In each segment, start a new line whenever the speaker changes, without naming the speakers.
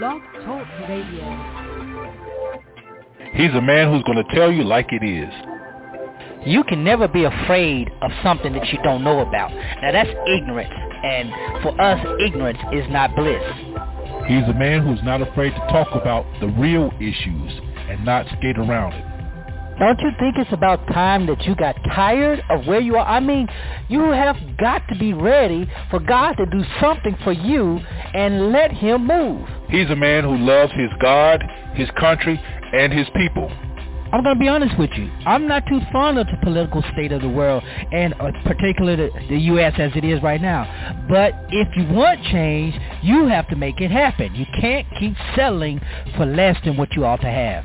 Blog Talk Radio.
He's a man who's going to tell you like it is.
You can never be afraid of something that you don't know about. Now that's ignorance. And for us, ignorance is not bliss.
He's a man who's not afraid to talk about the real issues and not skate around it.
Don't you think it's about time that you got tired of where you are? I mean, you have got to be ready for God to do something for you and let him move.
He's a man who loves his God, his country, and his people.
I'm going to be honest with you. I'm not too fond of the political state of the world, and uh, particularly the, the U.S. as it is right now. But if you want change, you have to make it happen. You can't keep settling for less than what you ought to have.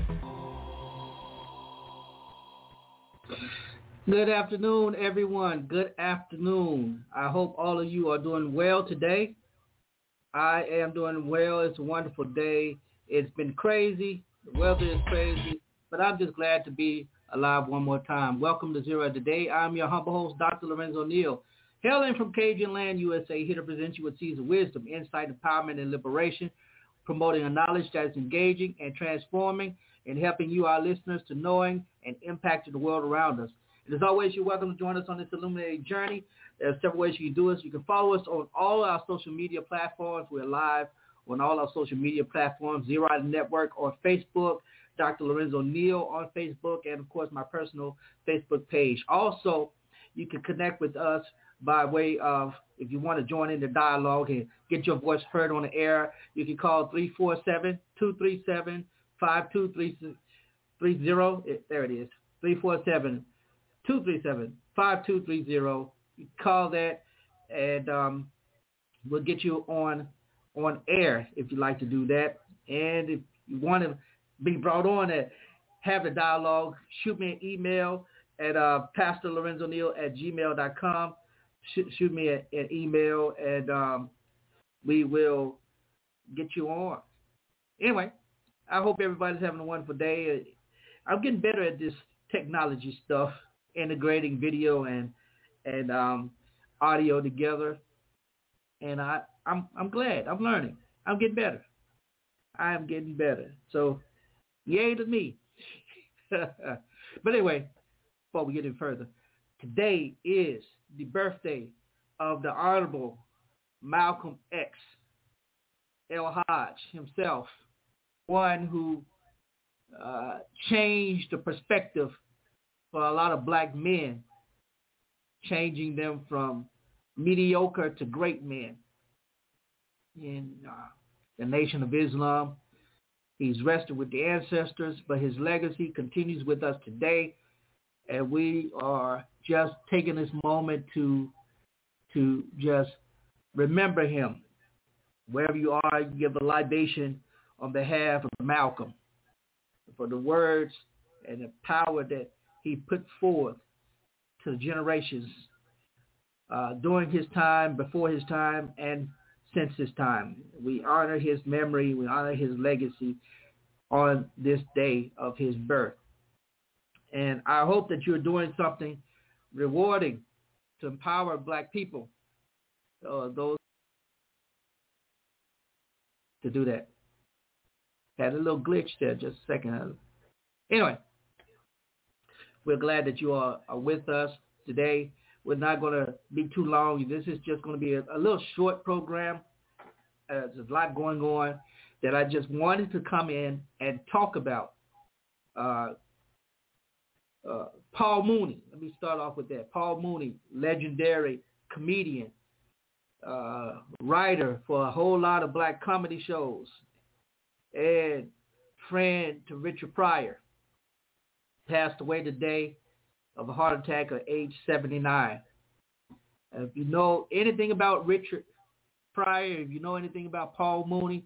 Good afternoon, everyone. Good afternoon. I hope all of you are doing well today. I am doing well. It's a wonderful day. It's been crazy. The weather is crazy, but I'm just glad to be alive one more time. Welcome to Zero Today. I'm your humble host, Dr. Lorenzo Neal. Hailing from Cajun Land, USA, here to present you with seeds of wisdom, insight, empowerment, and liberation, promoting a knowledge that is engaging and transforming and helping you, our listeners, to knowing and impacting the world around us. And as always, you're welcome to join us on this illuminated journey. There are several ways you can do this. You can follow us on all our social media platforms. We're live on all our social media platforms, Zero Network on Facebook, Dr. Lorenzo Neal on Facebook, and of course my personal Facebook page. Also, you can connect with us by way of, if you want to join in the dialogue and get your voice heard on the air, you can call 347-237-5230. There it is, 347 237-5230. You call that and um, we'll get you on on air if you'd like to do that. And if you want to be brought on and have a dialogue, shoot me an email at uh, Pastor at gmail.com. Shoot, shoot me a, an email and um, we will get you on. Anyway, I hope everybody's having a wonderful day. I'm getting better at this technology stuff integrating video and and um, audio together. And I, I'm I'm glad. I'm learning. I'm getting better. I am getting better. So yay to me. but anyway, before we get any further, today is the birthday of the Honorable Malcolm X. El-Hajj himself, one who uh, changed the perspective for a lot of black men, changing them from mediocre to great men in uh, the Nation of Islam. He's rested with the ancestors, but his legacy continues with us today. And we are just taking this moment to to just remember him. Wherever you are, you give a libation on behalf of Malcolm for the words and the power that he put forth to the generations uh, during his time, before his time, and since his time. We honor his memory. We honor his legacy on this day of his birth. And I hope that you're doing something rewarding to empower black people, uh, those to do that. Had a little glitch there just a second. Anyway, we're glad that you are, are with us today. We're not going to be too long. This is just going to be a, a little short program. Uh, there's a lot going on that I just wanted to come in and talk about. Uh, uh, Paul Mooney. Let me start off with that. Paul Mooney, legendary comedian, uh, writer for a whole lot of black comedy shows, and friend to Richard Pryor passed away today of a heart attack at age 79. if you know anything about Richard Pryor, if you know anything about Paul Mooney,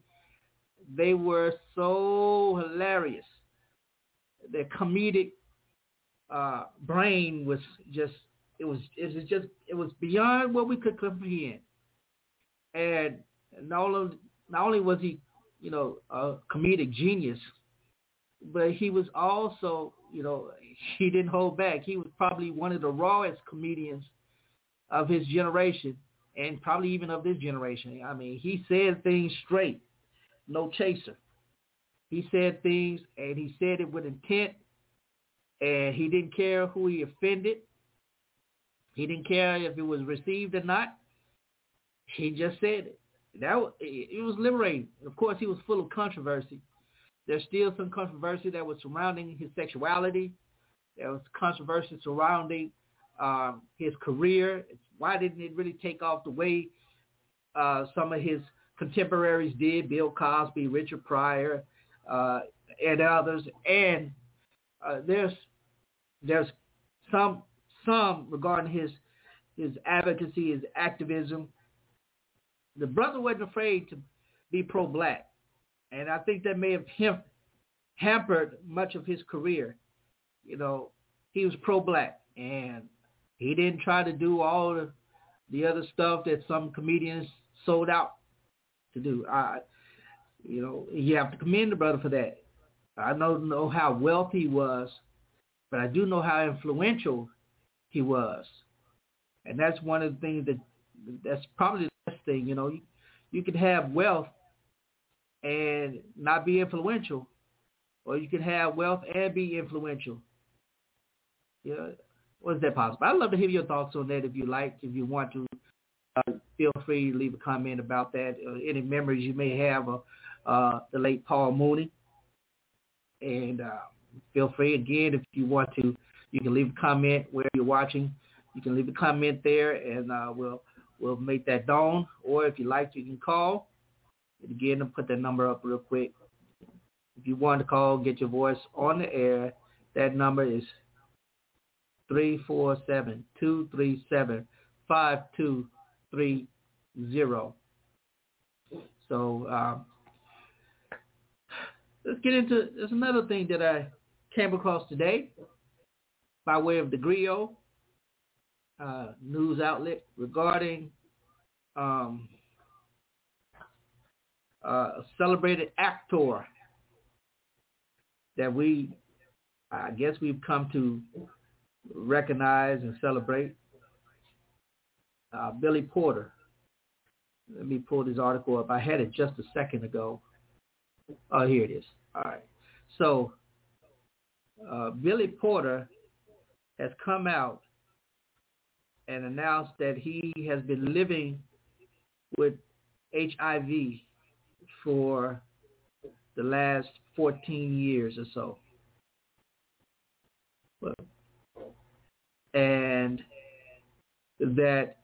they were so hilarious. Their comedic uh, brain was just it was it was just it was beyond what we could comprehend. And not only not only was he you know a comedic genius, but he was also you know he didn't hold back. He was probably one of the rawest comedians of his generation and probably even of this generation. I mean, he said things straight, no chaser. He said things and he said it with intent and he didn't care who he offended. He didn't care if it was received or not. He just said it. That was, it was liberating. Of course, he was full of controversy. There's still some controversy that was surrounding his sexuality. There was controversy surrounding um, his career. Why didn't it really take off the way uh, some of his contemporaries did? Bill Cosby, Richard Pryor, uh, and others. And uh, there's there's some some regarding his his advocacy, his activism. The brother wasn't afraid to be pro-black, and I think that may have him, hampered much of his career. You know, he was pro-black, and he didn't try to do all the, the other stuff that some comedians sold out to do. I, you know, you have to commend the brother for that. I don't know how wealthy he was, but I do know how influential he was. And that's one of the things that that's probably the best thing, you know. You, you can have wealth and not be influential, or you can have wealth and be influential. Yeah, was that possible? I'd love to hear your thoughts on that if you like, if you want to. Uh, feel free to leave a comment about that. Uh, any memories you may have of uh, the late Paul Mooney. And uh, feel free again if you want to. You can leave a comment where you're watching. You can leave a comment there, and uh, we'll we'll make that known. Or if you like, you can call. Again, I'll put that number up real quick. If you want to call, get your voice on the air. That number is three four seven two three seven five two three zero. So um, let's get into there's another thing that I came across today by way of the Grio uh, news outlet regarding um, a celebrated actor that we, I guess we've come to recognize and celebrate. Uh, Billy Porter. Let me pull this article up. I had it just a second ago. Oh, here it is. All right. So uh, Billy Porter has come out and announced that he has been living with HIV for the last 14 years or so. And that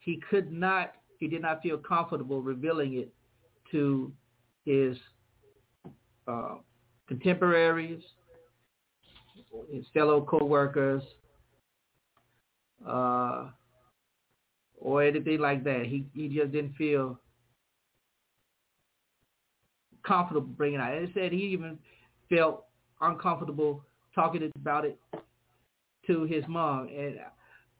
he could not, he did not feel comfortable revealing it to his uh, contemporaries, his fellow co-workers, uh, or anything like that. He he just didn't feel comfortable bringing out. And he said he even felt uncomfortable talking about it to his mom. And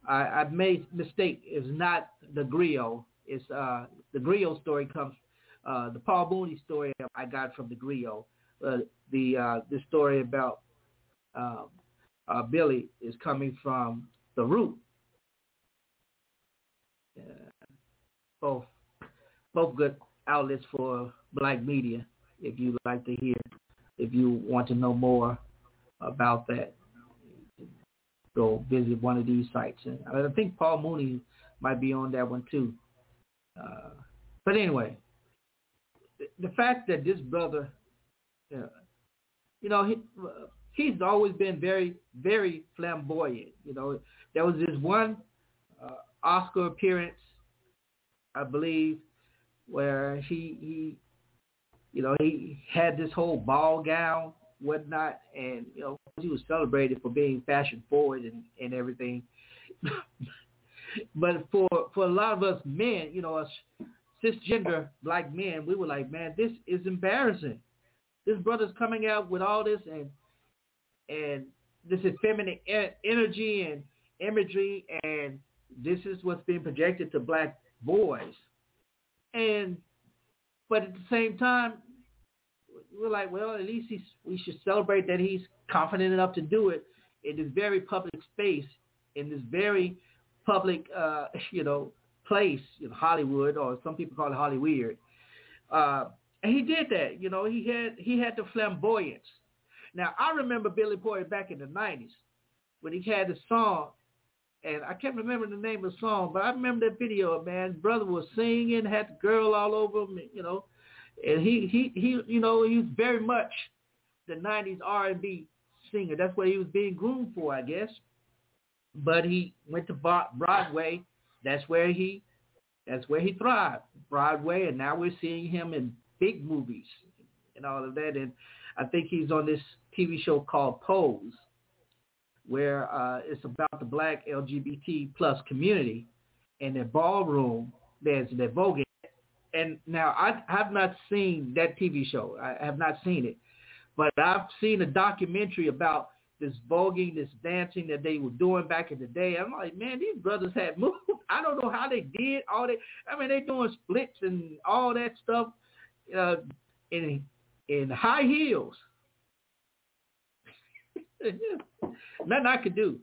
I, I made mistake. It's not the Grio. It's uh, the Grio story comes. Uh, the Paul Mooney story I got from the Grio. Uh, the uh, the story about uh, uh, Billy is coming from the root. Uh, both both good outlets for black media. If you'd like to hear, if you want to know more about that, go visit one of these sites. And I think Paul Mooney might be on that one too. Uh, but anyway, the, fact that this brother, uh, you know, he, he's always been very, very flamboyant. You know, there was this one uh, Oscar appearance, I believe, where he he, you know, he had this whole ball gown, whatnot, and you know, he was celebrated for being fashion forward and and everything. but for for a lot of us men, you know, us cisgender black men, we were like, man, this is embarrassing. This brother's coming out with all this and and this is feminine energy and imagery, and this is what's being projected to black boys. And but at the same time, we're like, well, at least he's, we should celebrate that he's confident enough to do it in this very public space, in this very public, uh, you know, place in Hollywood, or some people call it Hollyweird. Uh, and he did that. You know, he had he had the flamboyance. Now I remember Billy Porter back in the '90s when he had the song, and I can't remember the name of the song, but I remember that video. Man, brother was singing, had the girl all over him. You know, and he he he you know he was very much the '90s R&B singer. That's what he was being groomed for, I guess. But he went to Broadway. That's where he that's where he thrived, Broadway, and now we're seeing him in big movies and all of that. And I think he's on this TV show called Pose, where uh, it's about the black LGBT plus community and their ballroom. There's their voguing. And now I have not seen that TV show. I have not seen it, but I've seen a documentary about this voguing, this dancing that they were doing back in the day. I'm like, man, these brothers had moved. I don't know how they did all that. I mean, they doing splits and all that stuff uh, in in high heels. Nothing I could do.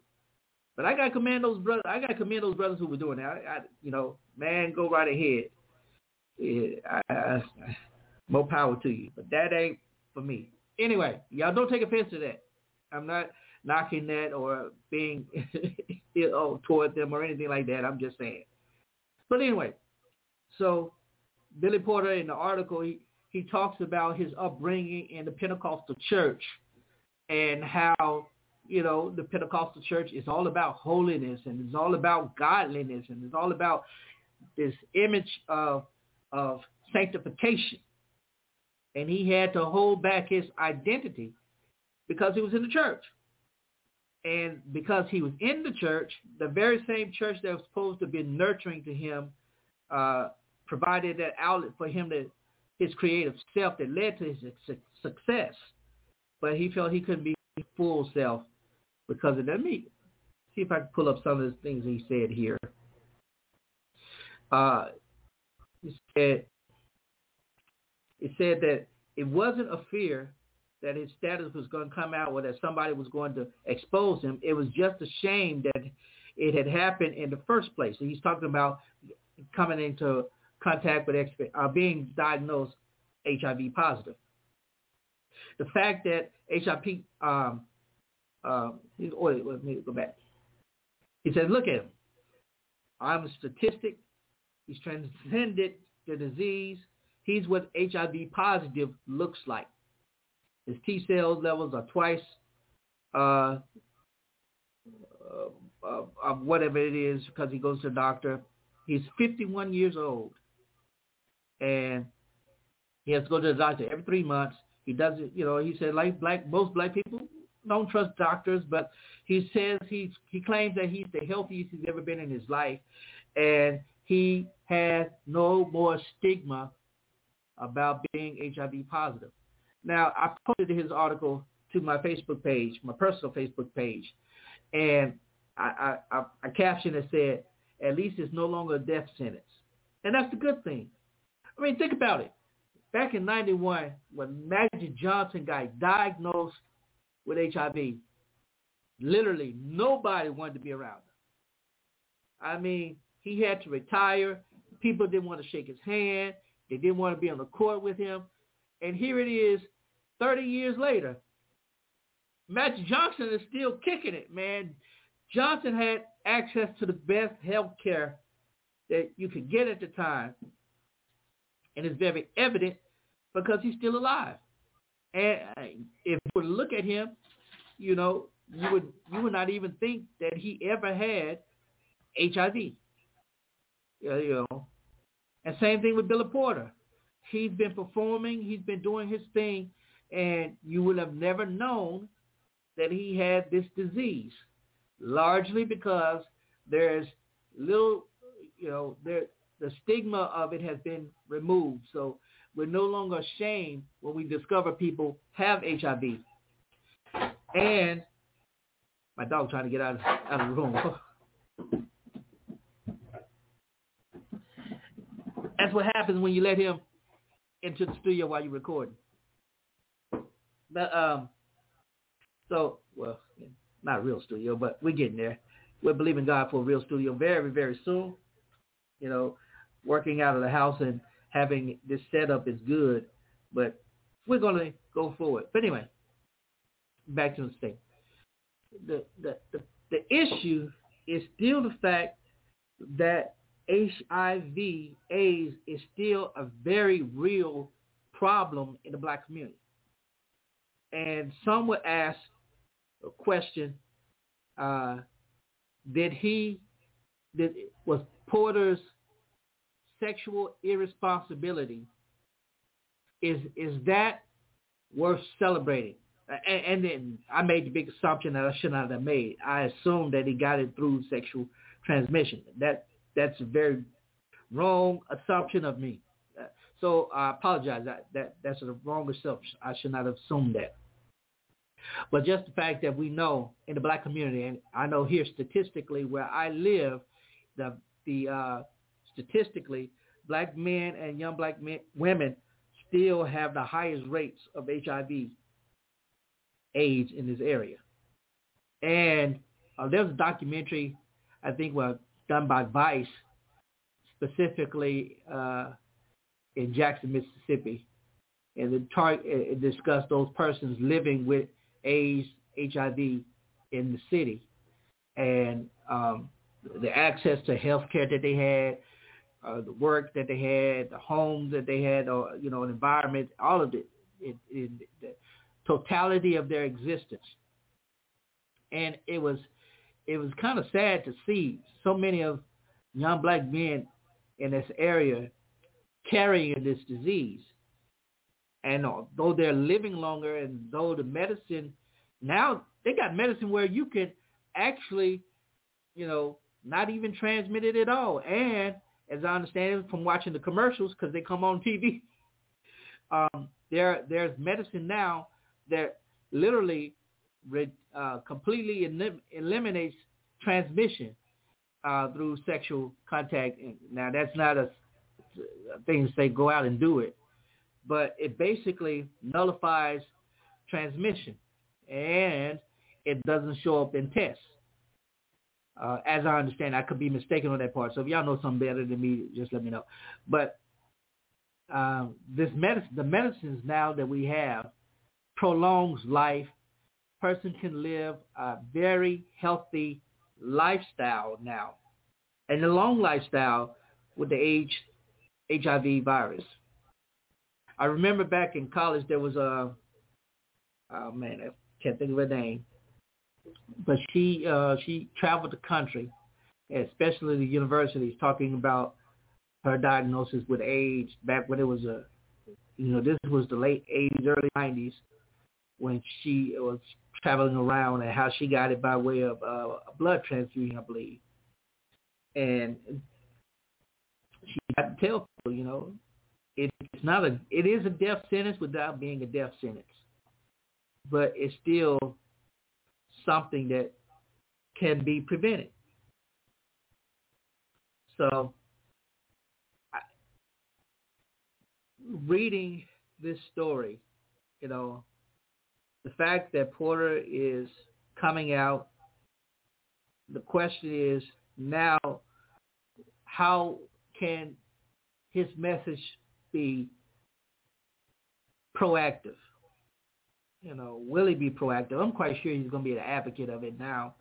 But I gotta commend those brothers. I gotta commend those brothers who were doing that. I, I you know, man, go right ahead. Yeah, I, I, more power to you. But that ain't for me. Anyway, y'all don't take offense to that. I'm not knocking that or being ill toward them or anything like that. I'm just saying. But anyway, so Billy Porter in the article, he, he talks about his upbringing in the Pentecostal church and how, you know, the Pentecostal church is all about holiness and it's all about godliness and it's all about this image of, of sanctification. And he had to hold back his identity because he was in the church. And because he was in the church, the very same church that was supposed to be nurturing to him uh, provided that outlet for him to his creative self that led to his success. But he felt he couldn't be full self because of that. Let me see if I can pull up some of the things he said here. Uh, he said, it said that it wasn't a fear that his status was going to come out or that somebody was going to expose him. It was just a shame that it had happened in the first place. And he's talking about coming into contact with uh, being diagnosed HIV positive. The fact that HIV, um, uh, let me go back. He said, look at him. I'm a statistic. He's transcended the disease. He's what HIV positive looks like. His T cell levels are twice uh, uh, uh, whatever it is because he goes to the doctor. He's 51 years old and he has to go to the doctor every three months. He does it, you know, he said like black, most black people don't trust doctors, but he says he's, he claims that he's the healthiest he's ever been in his life. And he has no more stigma about being HIV positive. Now, I posted his article to my Facebook page, my personal Facebook page, and I, I, I captioned it said, at least it's no longer a death sentence. And that's the good thing. I mean, think about it. Back in 91, when Magic Johnson got diagnosed with HIV, literally nobody wanted to be around him. I mean, he had to retire. People didn't want to shake his hand. They didn't want to be on the court with him. And here it is, 30 years later. Magic Johnson is still kicking it, man. Johnson had access to the best health care that you could get at the time and it's very evident because he's still alive. And uh, if you would look at him, you know, you would you would not even think that he ever had HIV. You know, and same thing with Billy Porter. He's been performing, he's been doing his thing, and you would have never known that he had this disease, largely because there's little, you know, there the stigma of it has been removed. So we're no longer ashamed when we discover people have HIV. And my dog trying to get out of, out of the room. That's what happens when you let him into the studio while you're recording. But um, so well, not a real studio, but we're getting there. We're believing God for a real studio very, very soon. You know, working out of the house and having this setup is good, but we're going to go forward. But anyway, back to the state. The, the, the, the issue is still the fact that HIV AIDS is still a very real problem in the black community. And some would ask a question, uh, did he, did, was Porter's sexual irresponsibility, is, is that worth celebrating? And, and then I made the big assumption that I should not have made. I assumed that he got it through sexual transmission. That that's a very wrong assumption of me. So I apologize. That, that that's a wrong assumption. I should not have assumed that. But just the fact that we know in the black community, and I know here statistically where I live, the the uh, statistically black men and young black men, women still have the highest rates of HIV AIDS in this area. And uh, there was a documentary, I think, was done by Vice, specifically uh, in Jackson, Mississippi, and the tar- it discussed those persons living with AIDS, HIV in the city, and um, the access to health care that they had, uh, the work that they had, the homes that they had, or you know, an environment, all of it, it, the totality of their existence. And it was, it was kind of sad to see so many of young black men in this area carrying this disease. And though they're living longer and though the medicine, now they got medicine where you can actually, you know, not even transmit it at all. And as I understand it from watching the commercials, because they come on TV, um, there there's medicine now that literally uh, completely elim- eliminates transmission uh, through sexual contact. Now that's not a, a thing to say go out and do it, but it basically nullifies transmission and it doesn't show up in tests. Uh, as I understand, I could be mistaken on that part. So if y'all know something better than me, just let me know. But um, this medicine, the medicines now that we have, prolongs life. Person can live a very healthy lifestyle now, and a long lifestyle with the age HIV virus. I remember back in college there was a oh man, I can't think of her name, but she uh, she traveled the country, especially the universities, talking about her diagnosis with AIDS back when it was a, you know, this was the late 80s, early 90s, when she was traveling around and how she got it by way of uh, a blood transfusion, I believe. And she had to tell people, you know, it, it's not a, it is a death sentence without being a death sentence, but it's still something that can be prevented. So, I, reading this story, you know, the fact that Porter is coming out, the question is now, how can his message be proactive? You know, will he be proactive? I'm quite sure he's going to be an advocate of it now,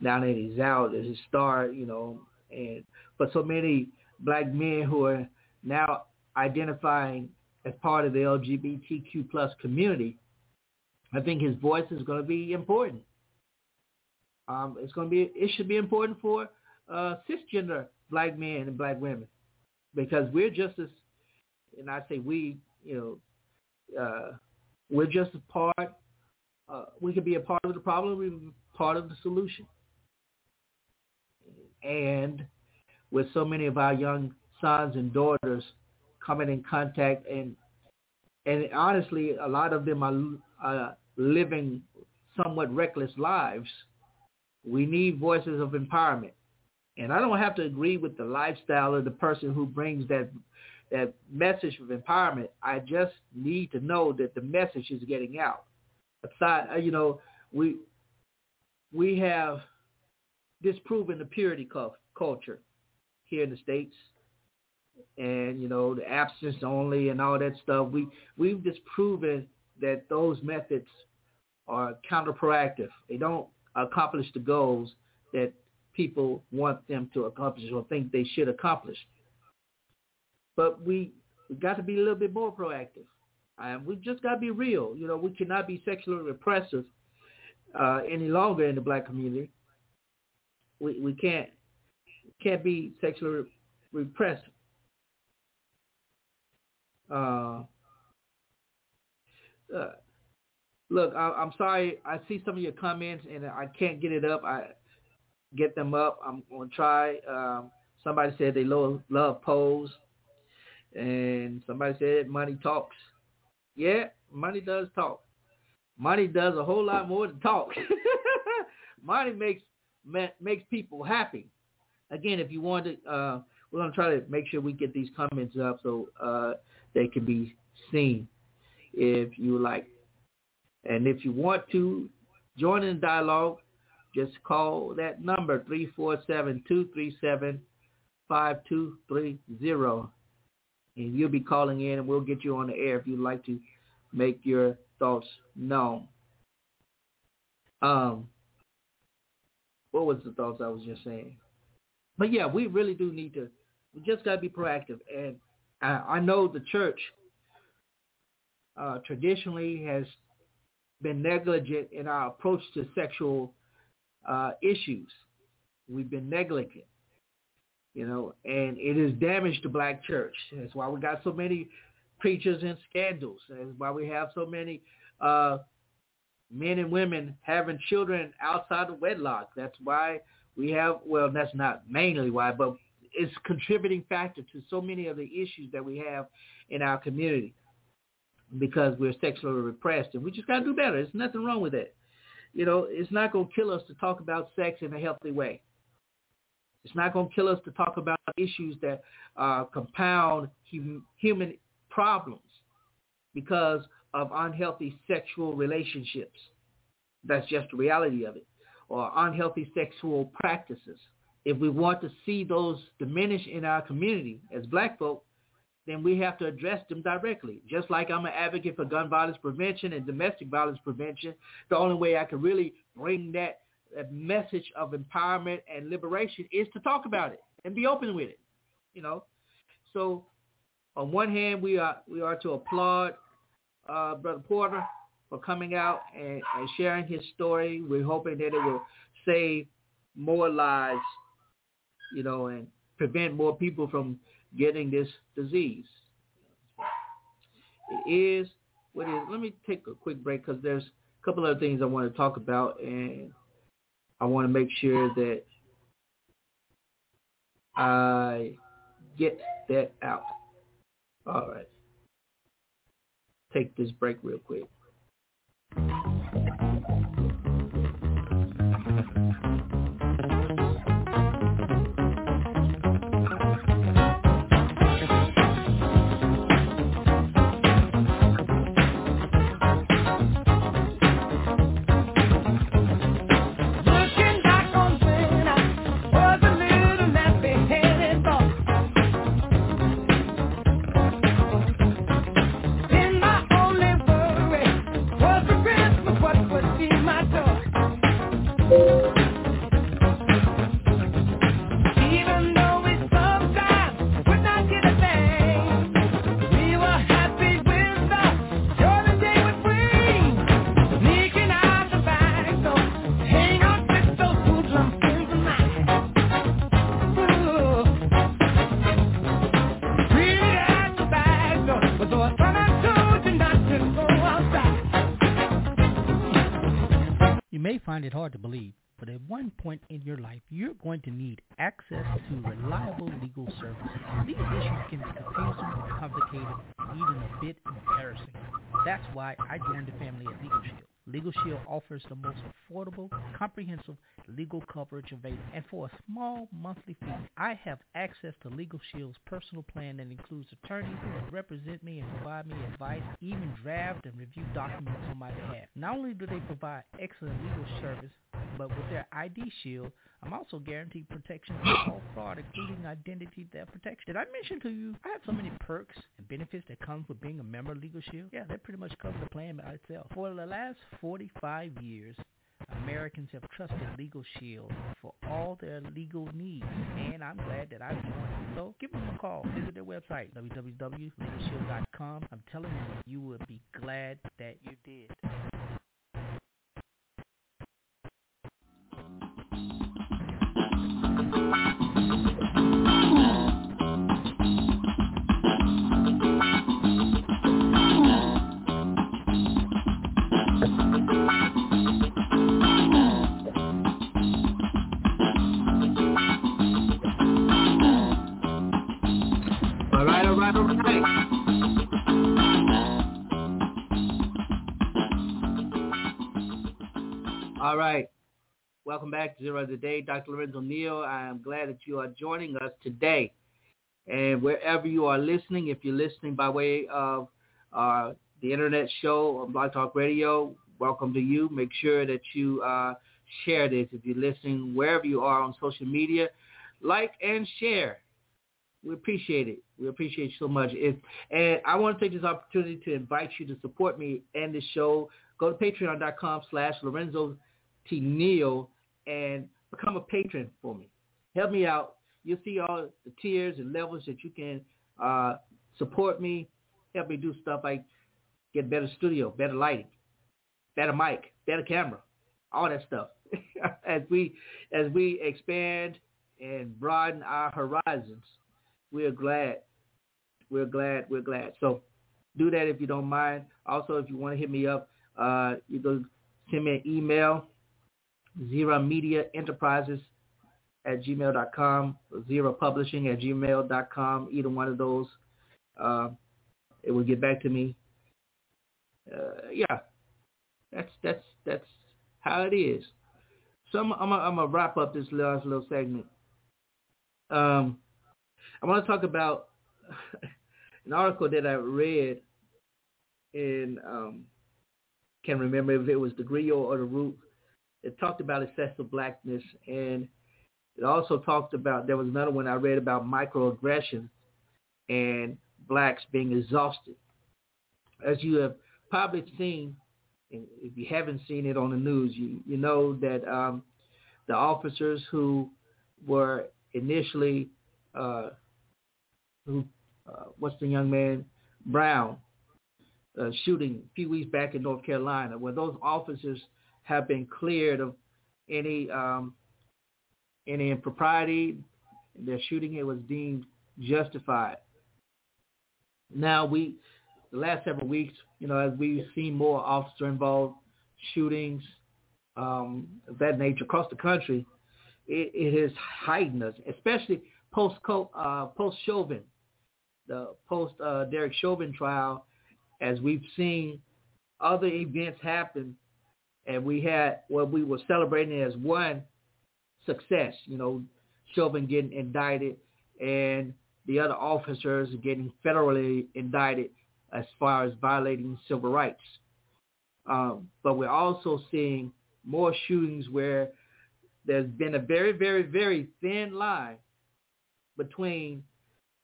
now that he's out as a star, you know, and but so many black men who are now identifying as part of the LGBTQ plus community I think his voice is going to be important. Um, it's going to be, it should be important for uh, cisgender black men and black women because we're just as, and I say we, you know, uh, we're just a part, uh, we can be a part of the problem, we can be part of the solution. And with so many of our young sons and daughters coming in contact and and honestly, a lot of them are uh, living somewhat reckless lives. We need voices of empowerment. And I don't have to agree with the lifestyle of the person who brings that that message of empowerment. I just need to know that the message is getting out. Aside, uh, you know, we we have disproven the purity culture here in the states, and you know the abstinence only and all that stuff. We we've disproven that those methods are counterproductive. They don't accomplish the goals that people want them to accomplish or think they should accomplish. But we we got to be a little bit more proactive. And we just got to be real. You know, we cannot be sexually repressive uh, any longer in the black community. We we can't can't be sexually repressive. Uh, uh, look, I, am sorry. I see some of your comments and I can't get it up. I get them up. I'm gonna try. Um, somebody said they love, love pose, and somebody said money talks. Yeah, money does talk. Money does a whole lot more than talk. money makes makes people happy. Again, if you want to, uh, we're gonna try to make sure we get these comments up so uh, they can be seen. If you like, and if you want to join in the dialogue, just call that number, 347-237-5230. And you'll be calling in and we'll get you on the air if you'd like to make your thoughts known. Um, what was the thoughts I was just saying? But yeah, we really do need to, we just got to be proactive. And I, I know the church uh, traditionally has been negligent in our approach to sexual uh, issues. We've been negligent, you know, and it has damaged the black church. That's why we got so many preachers and scandals. That's why we have so many uh, men and women having children outside of wedlock. That's why we have, well, that's not mainly why, but it's contributing factor to so many of the issues that we have in our community because we're sexually repressed and we just got to do better. There's nothing wrong with that. You know, it's not going to kill us to talk about sex in a healthy way. It's not going to kill us to talk about issues that uh, compound hum- human problems because of unhealthy sexual relationships. That's just the reality of it. Or unhealthy sexual practices. If we want to see those diminish in our community as black folk, then we have to address them directly. Just like I'm an advocate for gun violence prevention and domestic violence prevention, the only way I can really bring that, that message of empowerment and liberation is to talk about it and be open with it. You know, so on one hand, we are we are to applaud uh, Brother Porter for coming out and, and sharing his story. We're hoping that it will save more lives, you know, and prevent more people from getting this disease. It is what is. Let me take a quick break because there's a couple other things I want to talk about, and I want to make sure that I get that out. All right. Take this break real quick.
Find it hard to believe, But at one point in your life, you're going to need access to reliable legal services. These issues can be confusing, complicated, and even a bit embarrassing. That's why I joined the family at Legal Shield. Legal Shield offers the most affordable, comprehensive legal coverage available. And for a small monthly fee, I have access to Legal Shield's personal plan that includes attorneys who represent me and provide me advice, even draft and review documents on my behalf. Not only do they provide excellent legal service, but with their ID Shield, I'm also guaranteed protection from all fraud, including identity theft protection. Did I mention to you I have so many perks and benefits that come with being a member of Legal Shield? Yeah, that pretty much covers the plan by itself. For the last 45 years, Americans have trusted Legal Shield for all their legal needs, and I'm glad that I've joined. So give them a call. Visit their website, www.legalshield.com. I'm telling you, you will be glad that you did.
All right. Welcome back to Zero Today. Dr. Lorenzo Neal. I am glad that you are joining us today. And wherever you are listening, if you're listening by way of uh, the internet show on Blog Talk Radio, welcome to you. Make sure that you uh, share this. If you're listening wherever you are on social media, like and share. We appreciate it. We appreciate you so much. If, and I want to take this opportunity to invite you to support me and the show. Go to patreon.com slash Lorenzo T. Neal and become a patron for me. Help me out. You'll see all the tiers and levels that you can uh, support me. Help me do stuff like get better studio, better lighting, better mic, better camera, all that stuff. as we as we expand and broaden our horizons, we're glad. We're glad. We're glad. So do that if you don't mind. Also, if you want to hit me up, uh, you go send me an email Zero Media Enterprises at gmail.com, Zero Publishing at gmail.com, either one of those. Uh, it will get back to me. Uh, yeah, that's that's that's how it is. So I'm I'm, gonna wrap up this last little segment. Um, I want to talk about an article that I read in um, can't remember if it was the Grio or the Root it talked about excessive blackness and it also talked about there was another one I read about microaggression and blacks being exhausted. As you have probably seen, if you haven't seen it on the news, you you know that um, the officers who were initially uh, who what's the young man Brown uh, shooting a few weeks back in North Carolina, where those officers have been cleared of any um, any impropriety. Their shooting it was deemed justified. Now we, the last several weeks, you know, as we've seen more officer involved shootings um, of that nature across the country, it, it has heightened us, especially post uh, post Chauvin, the post uh, Derek Chauvin trial, as we've seen other events happen and we had what we were celebrating as one success. You know, Chauvin getting indicted and the other officers getting federally indicted as far as violating civil rights. Um, but we're also seeing more shootings where there's been a very, very, very thin line between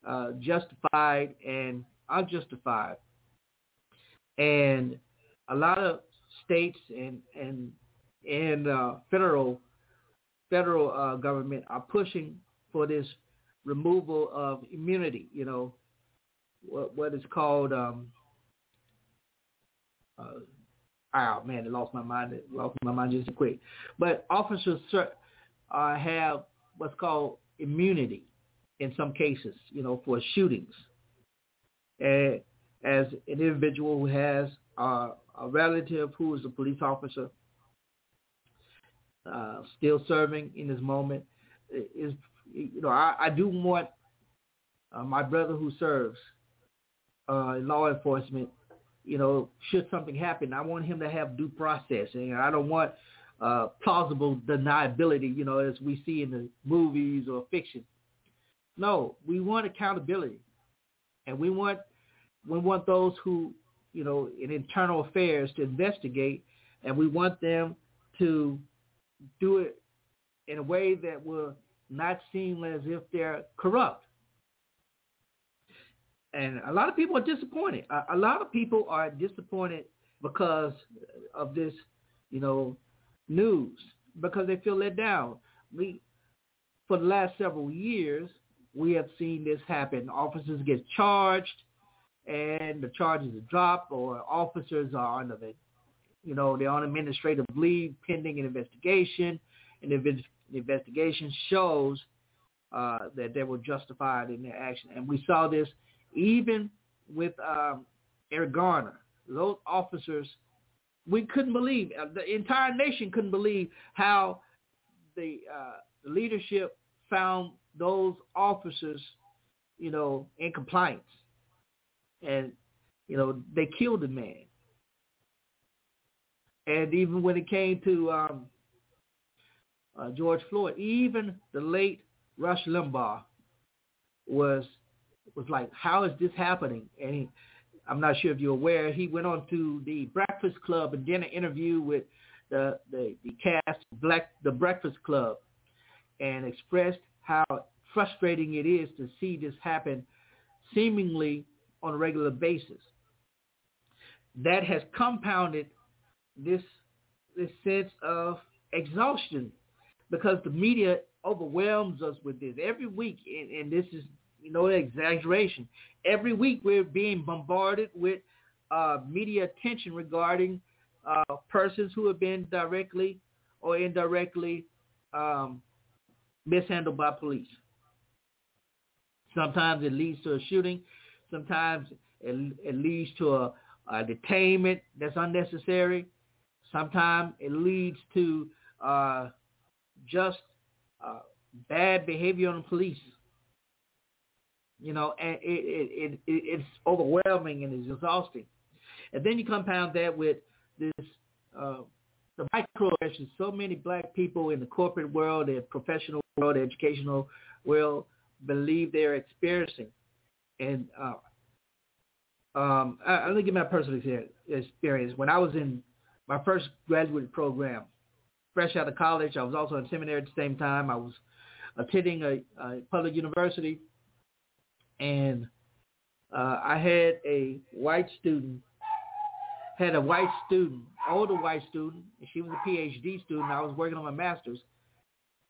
uh, justified and unjustified. And a lot of states and and and uh, federal federal uh, government are pushing for this removal of immunity. You know, what what is called um, uh, oh man, it lost my mind. It lost my mind just quick. But officers uh, have what's called immunity in some cases. You know, for shootings. And as an individual who has a relative who is a police officer uh, still serving in this moment. Is you know I, I do want uh, my brother who serves uh, law enforcement. You know, should something happen, I want him to have due process, and I don't want uh, plausible deniability. You know, as we see in the movies or fiction. No, we want accountability, and we want we want those who you know in internal affairs to investigate, and we want them to do it in a way that will not seem as if they're corrupt. And a lot of people are disappointed. A, a lot of people are disappointed because of this, you know, news because they feel let down. We, for the last several years, we have seen this happen. Officers get charged, and the charges are dropped, or officers are on the, you know, they're on administrative leave pending an investigation, and if the investigation shows uh, that they were justified in their action. And we saw this even with um, Eric Garner. Those officers, we couldn't believe, uh, the entire nation couldn't believe how the, uh, the leadership found those officers, you know, in compliance. And, you know, they killed the man. And even when it came to um, uh, George Floyd, even the late Rush Limbaugh was was like, how is this happening? And he, I'm not sure if you're aware, he went on to the Breakfast Club and did an interview with the, the, the cast, Black, the Breakfast Club, and expressed how frustrating it is to see this happen seemingly on a regular basis. That has compounded this this sense of exhaustion because the media overwhelms us with this every week, and, and this is you know exaggeration. Every week we're being bombarded with uh, media attention regarding uh, persons who have been directly or indirectly um, mishandled by police. Sometimes it leads to a shooting. Sometimes it, it leads to a, a detainment that's unnecessary. Sometimes it leads to uh, just uh, bad behavior on the police. You know, and it, it, it, it's overwhelming and it's exhausting. And then you compound that with this uh, the microaggressions. So many black people in the corporate world, the professional world, the educational world, believe they're experiencing. And uh, um, I, I'm gonna give my personal experience. When I was in my first graduate program, fresh out of college. I was also in seminary at the same time. I was attending a, a public university, and uh, I had a white student, had a white student, older white student, and she was a PhD student. I was working on my master's,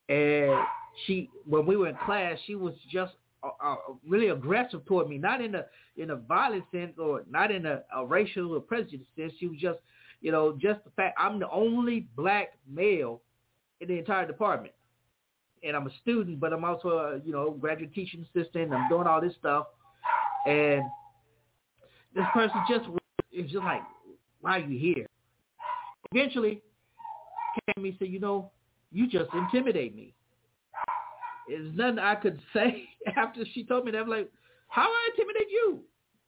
and she, when we were in class, she was just uh, uh, really aggressive toward me, not in a in a violent sense or not in a, a racial or prejudice sense. She was just you know, just the fact I'm the only black male in the entire department. And I'm a student, but I'm also a, you know, graduate teaching assistant. I'm doing all this stuff. And this person just is just like, why are you here? Eventually came said, you know, you just intimidate me. There's nothing I could say after she told me that. I'm like, how I intimidate you?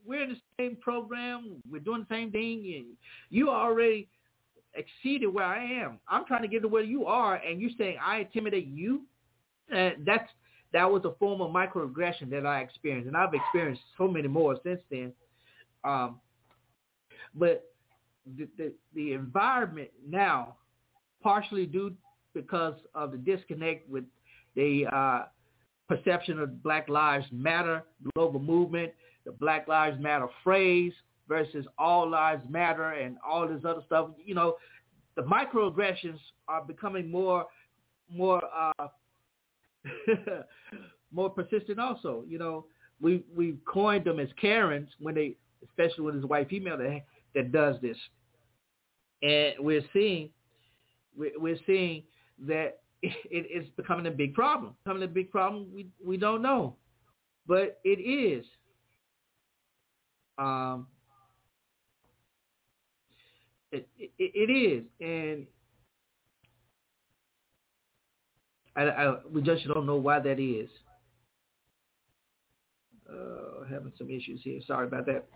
we're in the same program. We're doing the same thing. And you already exceeded where I am. I'm trying to get to where you are, and you're saying I intimidate you. And that's that was a form of microaggression that I experienced, and I've experienced so many more since then. Um, but the, the the environment now, partially due because of the disconnect with the uh, perception of Black Lives Matter global movement, the Black Lives Matter phrase versus all lives matter and all this other stuff. You know, the microaggressions are becoming more more uh, more persistent also. You know, we we coined them as Karens when they especially when it's a white female that does this. And we're seeing we're seeing that it is becoming a big problem. Becoming a big problem. We we don't know, but it is. Um, it, it, it is, and I, I, we just don't know why that is. Uh, having some issues here. Sorry about that.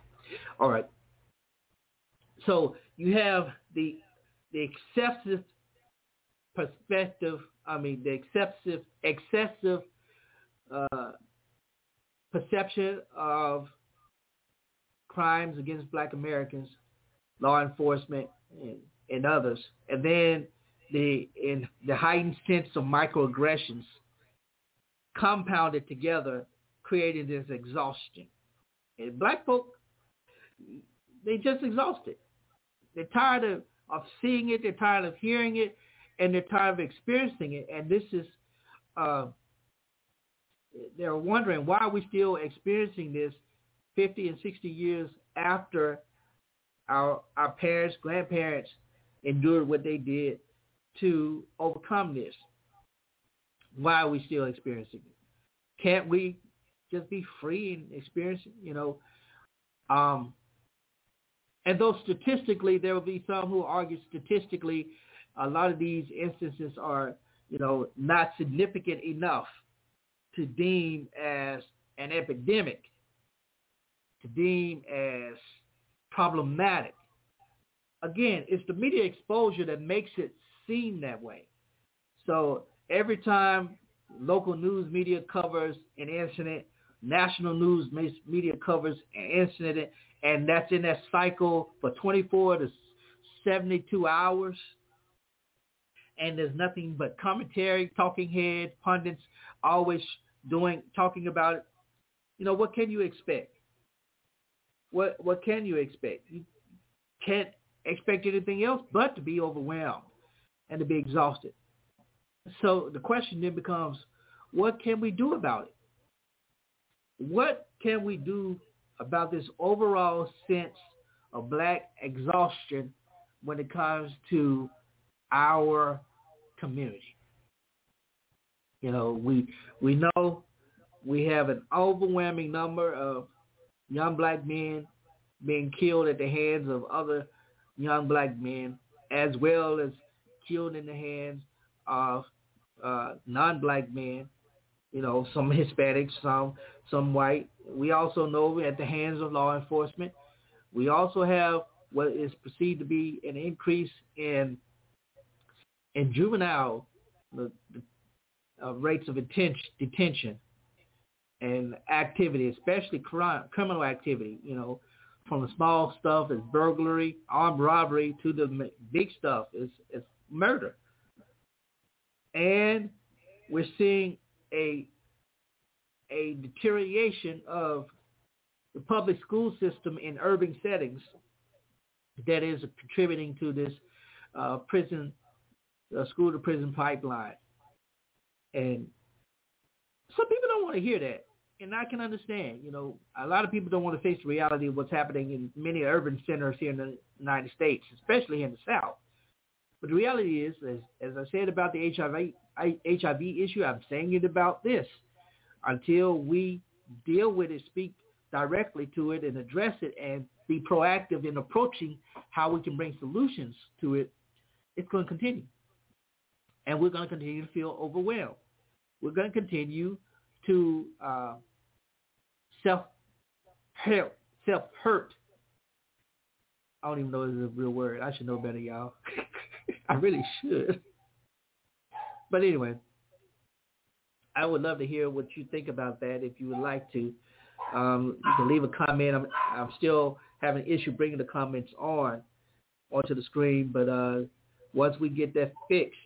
All right. So you have the the excessive perspective. I mean, the excessive excessive uh, perception of crimes against Black Americans, law enforcement, and, and others, and then the in the heightened sense of microaggressions compounded together, created this exhaustion. And black folk, they just exhausted. They're tired of, of seeing it. They're tired of hearing it, and they're tired of experiencing it. And this is, uh, they're wondering why are we still experiencing this 50 and 60 years after our our parents, grandparents endured what they did to overcome this. Why are we still experiencing it? Can't we just be free and experience? You know, um, and though statistically there will be some who argue statistically a lot of these instances are, you know, not significant enough to deem as an epidemic, to deem as problematic. Again, it's the media exposure that makes it seem that way. So every time local news media covers an incident, national news media covers an incident, and that's in that cycle for 24 to 72 hours, and there's nothing but commentary, talking heads, pundits always doing talking about it. You know what can you expect? What what can you expect? You can't expect anything else but to be overwhelmed and to be exhausted. So the question then becomes, what can we do about it? What can we do about this overall sense of black exhaustion when it comes to our community? You know, we we know we have an overwhelming number of young black men being killed at the hands of other young black men, as well as killed in the hands of uh, non-black men, you know, some Hispanics, some some white. We also know at the hands of law enforcement. We also have what is perceived to be an increase in in juvenile the, the uh, rates of detention, detention and activity, especially crime, criminal activity. You know, from the small stuff as burglary, armed robbery, to the big stuff is is murder. And we're seeing a a deterioration of the public school system in urban settings that is contributing to this uh, prison, uh, school to prison pipeline. And some people don't want to hear that. And I can understand, you know, a lot of people don't want to face the reality of what's happening in many urban centers here in the United States, especially in the South. But the reality is, as, as I said about the HIV, HIV issue, I'm saying it about this. Until we deal with it, speak directly to it and address it and be proactive in approaching how we can bring solutions to it, it's going to continue. And we're going to continue to feel overwhelmed. We're going to continue to uh, self-help, self-hurt. I don't even know if it's a real word. I should know better, y'all. I really should. But anyway, I would love to hear what you think about that if you would like to. Um, you can leave a comment. I'm, I'm still having an issue bringing the comments on onto the screen, but uh, once we get that fixed,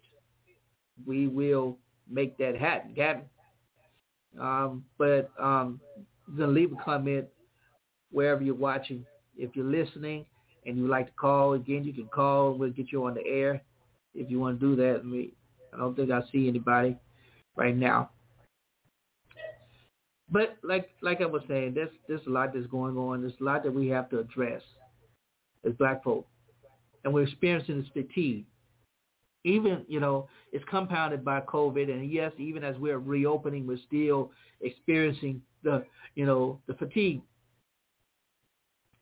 we will make that happen. happen. Um, but um, you can leave a comment wherever you're watching. If you're listening and you'd like to call, again, you can call. We'll get you on the air if you want to do that. I, don't think I see anybody right now. But like like I was saying, there's there's a lot that's going on. There's a lot that we have to address as black folk, and we're experiencing this fatigue. Even you know it's compounded by COVID, and yes, even as we're reopening, we're still experiencing the you know the fatigue.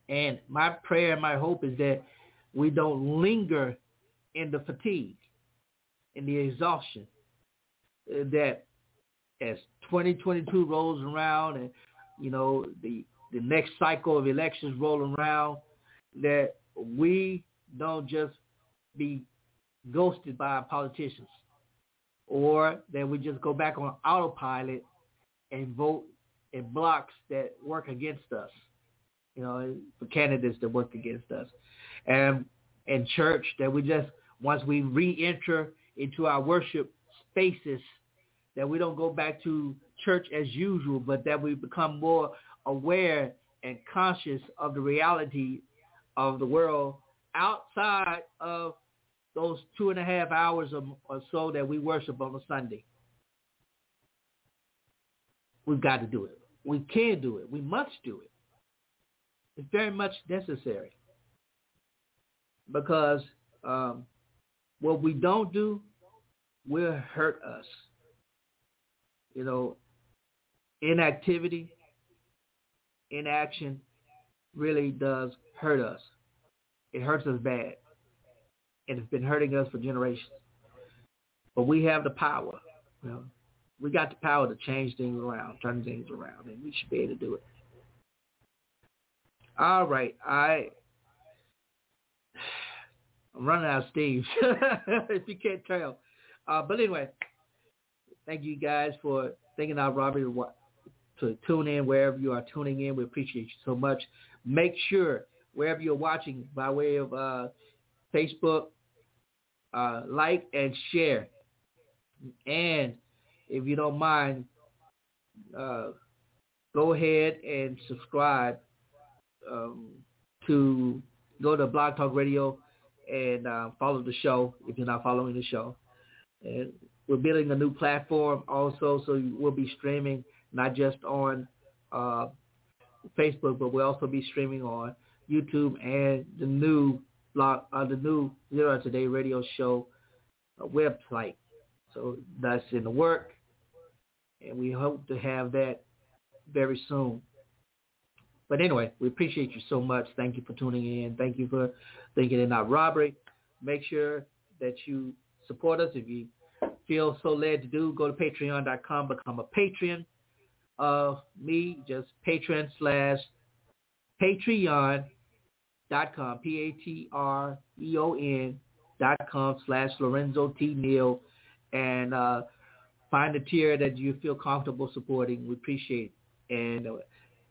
And my prayer and my hope is that we don't linger in the fatigue, in the exhaustion. Uh, that as 2022 rolls around and you know the the next cycle of elections rolling around, that we don't just be ghosted by politicians, or that we just go back on autopilot and vote in blocks that work against us. You know, for candidates that work against us, and in church that we just once we re-enter into our worship spaces that we don't go back to church as usual, but that we become more aware and conscious of the reality of the world outside of those two and a half hours or so that we worship on a Sunday. We've got to do it. We can do it. We must do it. It's very much necessary because um, what we don't do will hurt us. You know, inactivity, inaction really does hurt us. It hurts us bad. And it's been hurting us for generations. But we have the power. You know, we got the power to change things around, turn things around, and we should be able to do it. All right, I I'm running out of steam, if you can't tell. Uh, but anyway, thank you guys for thinking out Robbie to tune in wherever you are tuning in. We appreciate you so much. Make sure wherever you're watching by way of uh, Facebook, uh, like and share. And if you don't mind, uh, go ahead and subscribe um, to go to Blog Talk Radio and uh, follow the show if you're not following the show. And we're building a new platform also, so we'll be streaming not just on uh, Facebook, but we'll also be streaming on YouTube and the new blog, uh, the new Zero Today Radio Show uh, website. So that's in the work, and we hope to have that very soon. But anyway, we appreciate you so much. Thank you for tuning in. Thank you for thinking it not robbery. Make sure that you support us. If you feel so led to do, go to patreon.com, become a patron of me, just patron slash patreon.com, P-A-T-R-E-O-N dot com slash Lorenzo T. Neal, and uh, find a tier that you feel comfortable supporting. We appreciate it. And uh,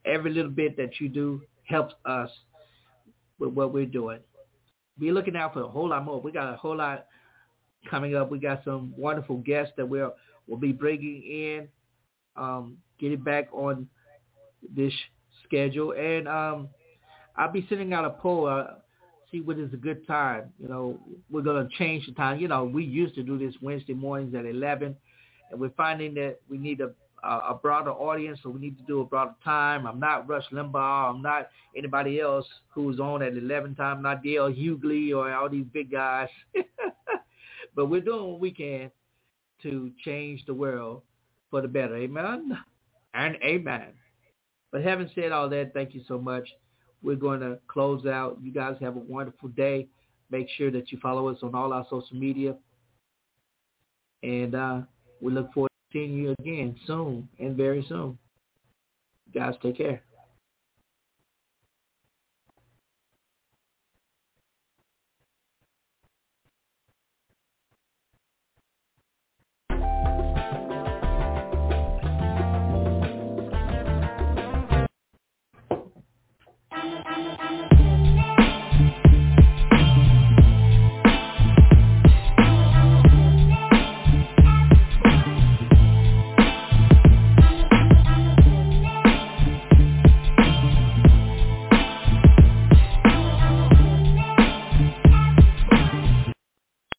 every little bit that you do helps us with what we're doing. Be looking out for a whole lot more. We got a whole lot coming up. We got some wonderful guests that we'll, we'll be bringing in. Um, get it back on this schedule. And um, I'll be sending out a poll. Uh, see what is a good time. You know, we're to change the time. You know, we used to do this Wednesday mornings at 11, and we're finding that we need a, a broader audience, so we need to do a broader time. I'm not Rush Limbaugh. I'm not anybody else who's on at 11 time. I'm not D.L. Hughley or all these big guys. but we're doing what we can to change the world for the better. Amen and amen. But having said all that, thank you so much. We're going to close out. You guys have a wonderful day. Make sure that you follow us on all our social media. And uh, we look forward to seeing you again soon and very soon. You guys take care.